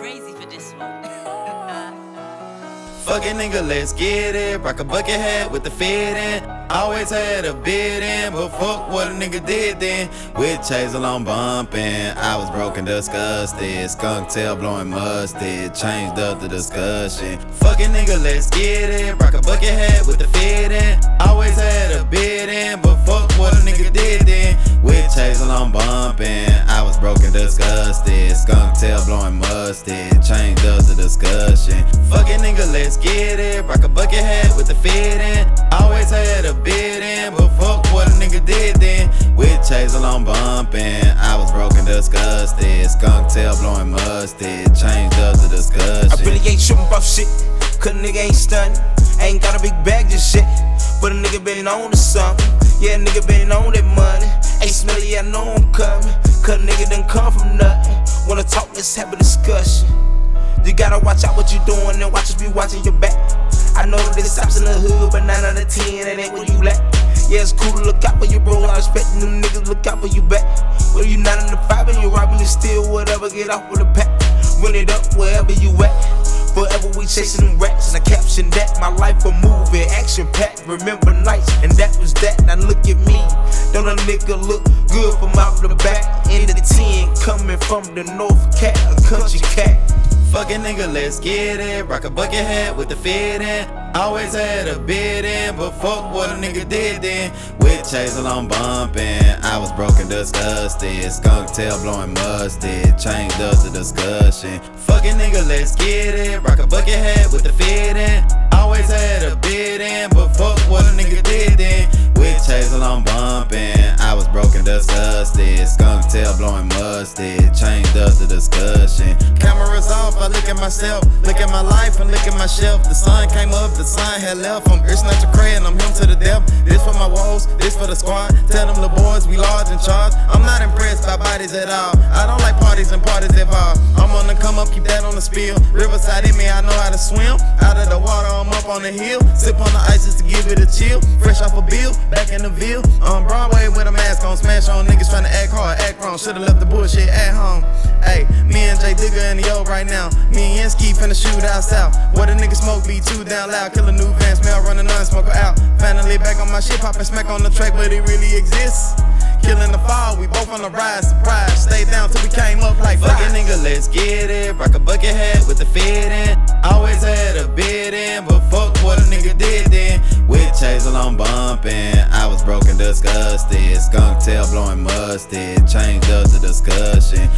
Crazy for this one. Fucking nigga, let's get it. Rock a bucket hat with the fit in. Always had a bid in, but fuck what a nigga did then. With Chaser on bumping, I was broken, disgusted. Skunk tail blowing mustard, changed up the discussion. Fucking nigga, let's get it. Rock a bucket hat with the fit in. Always Skunk tail blowing mustard, changed up the discussion. Fucking nigga, let's get it. Rock a bucket hat with the fit in. Always had a bid in, but fuck what a nigga did then. With Chaser on bumping, I was broken, disgusted. Skunk tail blowing mustard, changed up the discussion. I really ain't tripping about shit, cause a nigga ain't stunning. Ain't got a big bag, just shit. But a nigga been on to something. Yeah, nigga been on that money. Ain't smelly, I know I'm coming. Cause a nigga done come from nothing. Wanna talk, let's have a discussion. You gotta watch out what you doing and watch us be watching your back. I know that there's stops in the hood, but 9 out of 10, that ain't what you lack. Yeah, it's cool to look out for your bro. I expect them niggas look out for you back. Well, you not in the five and you robbing and steal whatever, get off with a pack. Run it up wherever you at. Forever we chasing them rats, and I caption that. My life a movie, action packed. Remember nights, and that was that. Now look at me. Don't a nigga look good from out the back? In the 10, coming from the North Cat, a country cat. Fucking nigga, let's get it. Rock a bucket hat with the fit in. Always had a bid in, but fuck what a nigga did then. With Chaser on bumping, I was broken, disgusted. Skunk tail blowing mustard, changed up the discussion. Fucking nigga, let's get it. Rock a bucket hat with the fit in. Always had a bid in, but fuck what a nigga did then. Chaser on bumping, I was broken, disgusted. Skunk tail blowing mustard, changed up the discussion. Cameras off, I look at myself, look at my life, and look at my shelf. The sun came up, the sun had left. I'm Earsnatcher Cray and I'm him to the depth. This for my woes, this for the squad. Tell them the boys we large in charge. I'm not impressed by bodies at all. I don't like parties and parties at all. I'm on the come up, keep that on the spill. Riverside in me, I know how to swim. Out of the water, I'm on the hill. Sip on the ice just to give it a chill. Fresh off a bill, back in the Ville. On Broadway with a mask on, smash on niggas trying to act hard, act wrong. Should've left the bullshit at home. Hey, me and J Digga in the O right now. Me and Ski finna shoot out south. What a nigga smoke be too down loud. Kill a new van, smell running on, smoke out. Finally back on my shit, poppin' smack on the track, but it really exists. Killing the fall, we both on the rise, surprise. Stay down till we came up like fucking nigga, let's get it. Rock a bucket hat with the fit in. Always had a bit in, On bumping, I was broken, disgusted. Skunk tail blowing mustard, Change up the discussion.